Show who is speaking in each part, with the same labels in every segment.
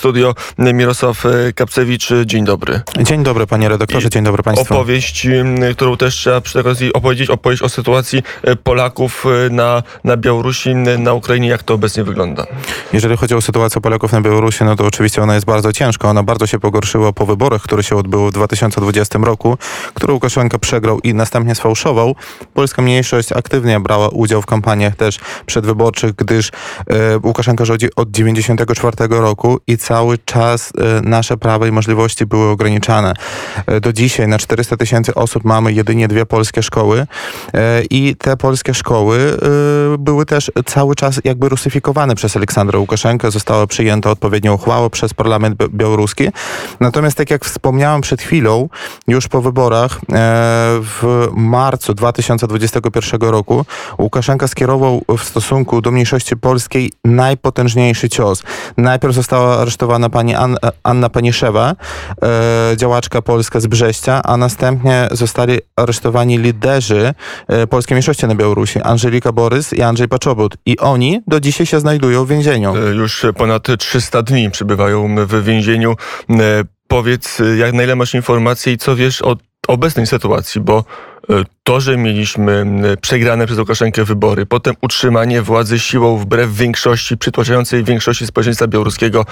Speaker 1: studio Mirosław Kapcewicz. Dzień dobry.
Speaker 2: Dzień dobry panie redaktorze, dzień dobry państwu.
Speaker 1: Opowieść, którą też trzeba przy okazji opowiedzieć, opowieść o sytuacji Polaków na, na Białorusi, na Ukrainie, jak to obecnie wygląda.
Speaker 2: Jeżeli chodzi o sytuację Polaków na Białorusi, no to oczywiście ona jest bardzo ciężka. Ona bardzo się pogorszyła po wyborach, które się odbyły w 2020 roku, które Łukaszenka przegrał i następnie sfałszował. Polska mniejszość aktywnie brała udział w kampaniach też przedwyborczych, gdyż e, Łukaszenka rządzi od 94 roku i cały czas e, nasze prawa i możliwości były ograniczane. E, do dzisiaj na 400 tysięcy osób mamy jedynie dwie polskie szkoły e, i te polskie szkoły były też cały czas jakby rusyfikowane przez Aleksandra Łukaszenkę. Została przyjęta odpowiednia uchwała przez parlament białoruski. Natomiast tak jak wspomniałem przed chwilą, już po wyborach w marcu 2021 roku Łukaszenka skierował w stosunku do mniejszości polskiej najpotężniejszy cios. Najpierw została aresztowana pani Anna Paniszewa, e, działaczka polska z Brześcia, a następnie zostali aresztowani liderzy e, polskiej mniejszości na Białorusi, Angelika Borys i Andrzej Paczobut. I oni do dzisiaj się znajdują w więzieniu.
Speaker 1: Już ponad 300 dni przebywają w więzieniu. Powiedz, jak na ile masz informacji i co wiesz o obecnej sytuacji, bo e, to, że mieliśmy przegrane przez Łukaszenkę wybory, potem utrzymanie władzy siłą wbrew większości, przytłaczającej większości społeczeństwa białoruskiego,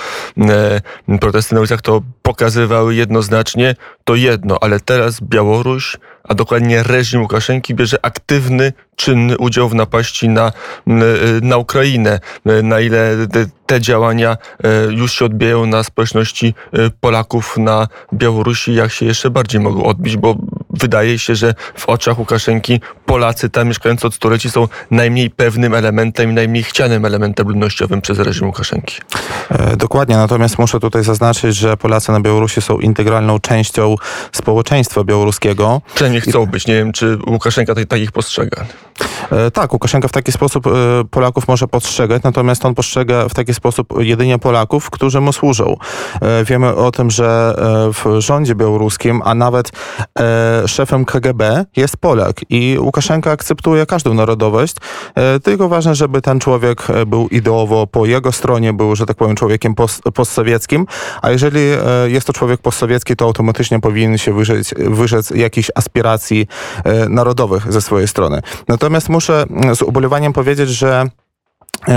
Speaker 1: protesty na ulicach to pokazywały jednoznacznie to jedno, ale teraz Białoruś, a dokładnie reżim Łukaszenki bierze aktywny, czynny udział w napaści na, na Ukrainę. Na ile te działania e, już się odbijają na społeczności e, Polaków na Białorusi, jak się jeszcze bardziej mogą odbić, bo wydaje się, że w oczach Łukaszenki Polacy tam mieszkający od stuleci są najmniej pewnym elementem i najmniej chcianym elementem ludnościowym przez reżim Łukaszenki.
Speaker 2: E, dokładnie, natomiast muszę tutaj zaznaczyć, że Polacy na Białorusi są integralną częścią społeczeństwa białoruskiego.
Speaker 1: Przynajmniej chcą być. Nie wiem, czy Łukaszenka takich postrzega.
Speaker 2: E, tak, Łukaszenka w taki sposób e, Polaków może postrzegać, natomiast on postrzega w taki sposób jedynie Polaków, którzy mu służą. Wiemy o tym, że w rządzie białoruskim, a nawet szefem KGB jest Polak i Łukaszenka akceptuje każdą narodowość, tylko ważne, żeby ten człowiek był ideowo po jego stronie, był, że tak powiem, człowiekiem post postsowieckim, a jeżeli jest to człowiek postsowiecki, to automatycznie powinien się wyrzec, wyrzec jakichś aspiracji narodowych ze swojej strony. Natomiast muszę z ubolewaniem powiedzieć, że E,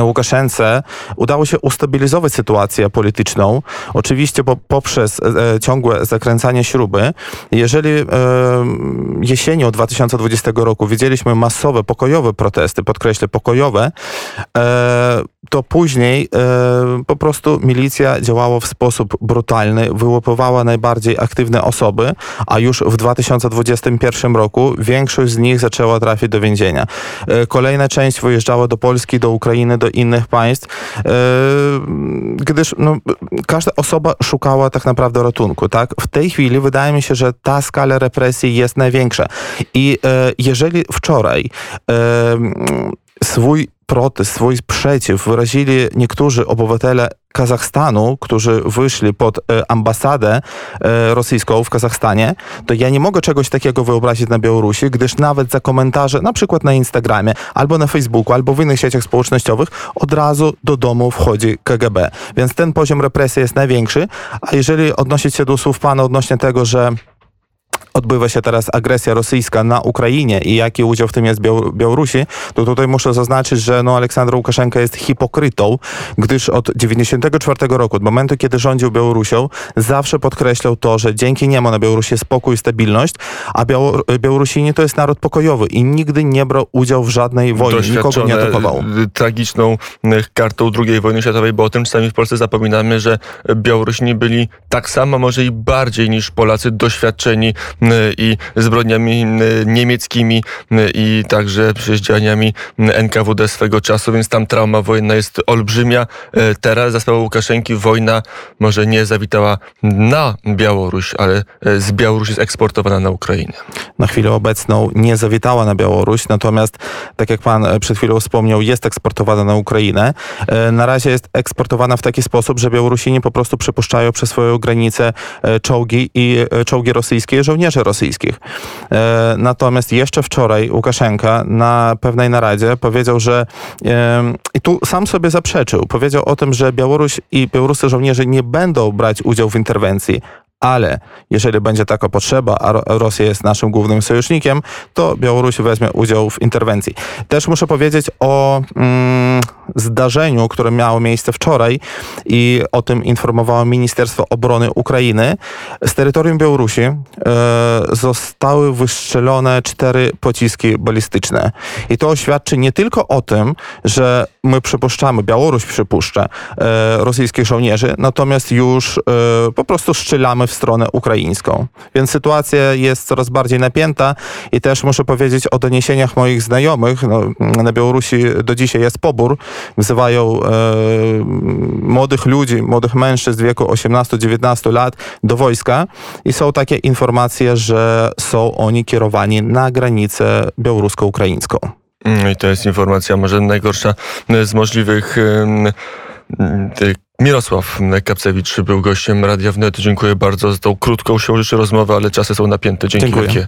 Speaker 2: Łukaszence udało się ustabilizować sytuację polityczną, oczywiście po, poprzez e, ciągłe zakręcanie śruby. Jeżeli e, jesienią 2020 roku widzieliśmy masowe, pokojowe protesty, podkreślę pokojowe, e, to później e, po prostu milicja działała w sposób brutalny, wyłapywała najbardziej aktywne osoby, a już w 2021 roku większość z nich zaczęła trafić do więzienia. E, kolejna część wyjeżdżała do Polski, do Ukrainy, do innych państw, e, gdyż no, każda osoba szukała tak naprawdę ratunku. Tak? W tej chwili wydaje mi się, że ta skala represji jest największa. I e, jeżeli wczoraj e, swój protest, swój sprzeciw wyrazili niektórzy obywatele Kazachstanu, którzy wyszli pod e, ambasadę e, rosyjską w Kazachstanie, to ja nie mogę czegoś takiego wyobrazić na Białorusi, gdyż nawet za komentarze, na przykład na Instagramie, albo na Facebooku, albo w innych sieciach społecznościowych, od razu do domu wchodzi KGB. Więc ten poziom represji jest największy, a jeżeli odnosić się do słów pana odnośnie tego, że odbywa się teraz agresja rosyjska na Ukrainie i jaki udział w tym jest Białorusi, to tutaj muszę zaznaczyć, że no Aleksandr Łukaszenka jest hipokrytą, gdyż od 94 roku, od momentu, kiedy rządził Białorusią, zawsze podkreślał to, że dzięki niemu na Białorusi jest spokój i stabilność, a Białor Białorusini to jest naród pokojowy i nigdy nie brał udziału w żadnej wojnie, nikogo nie atakował.
Speaker 1: tragiczną kartą II wojny światowej, bo o tym czasami w Polsce zapominamy, że Białorusini byli tak samo, może i bardziej niż Polacy doświadczeni i zbrodniami niemieckimi i także przecież działaniami NKWD swego czasu, więc tam trauma wojenna jest olbrzymia. E, teraz za sprawą Łukaszenki wojna może nie zawitała na Białoruś, ale e, z Białorusi jest eksportowana na Ukrainę.
Speaker 2: Na chwilę obecną nie zawitała na Białoruś, natomiast tak jak pan e, przed chwilą wspomniał, jest eksportowana na Ukrainę. Na razie jest eksportowana w taki sposób, że Białorusini po prostu przypuszczają przez swoją granicę czołgi i czołgi rosyjskie żołnierze żołnierzy rosyjskich. E, Natomiast jeszcze wczoraj Łukaszenka na pewnej naradzie powiedział, że i tu sam sobie zaprzeczył, powiedział o tym, że Białoruś i białoruscy żołnierze nie będą brać udziału w interwencji, ale jeżeli będzie taka potrzeba, a Ro- Rosja jest naszym głównym sojusznikiem, to Białoruś weźmie udział w interwencji. Też muszę powiedzieć o mm, zdarzeniu, które miało miejsce wczoraj i o tym informowało Ministerstwo Obrony Ukrainy. Z terytorium Białorusi e, zostały wystrzelone cztery pociski balistyczne. I to świadczy nie tylko o tym, że my przypuszczamy, Białoruś przypuszcza e, rosyjskich żołnierzy, natomiast już e, po prostu strzelamy w stronę ukraińską. Więc sytuacja jest coraz bardziej napięta i też muszę powiedzieć o doniesieniach moich znajomych. No, na Białorusi do dzisiaj jest pobór. Wzywają e, młodych ludzi, młodych mężczyzn w wieku 18-19 lat do wojska i są takie informacje, że są oni kierowani na granicę białorusko-ukraińską.
Speaker 1: Mm, I to jest informacja może najgorsza z możliwych. em, mm, ty- Mirosław Kapcewicz był gościem Radia Wnet. Dziękuję bardzo za tą krótką siłą rzeczy rozmowę, ale czasy są napięte. Dzięki
Speaker 2: Dziękuję.
Speaker 1: wielkie.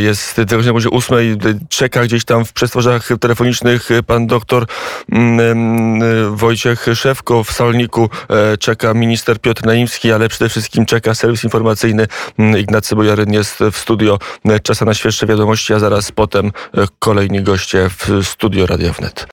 Speaker 1: Jest tego godzina będzie ósmej. Czeka gdzieś tam w przestworzach telefonicznych pan doktor mm, em, Wojciech Szewko. W Salniku e, czeka minister Piotr Naimski, ale przede wszystkim czeka serwis informacyjny. Mm, Ignacy Bojaryn jest w studio. Czasa na świeższe wiadomości, a zaraz potem e, kolejni goście w studio Radia Wnet.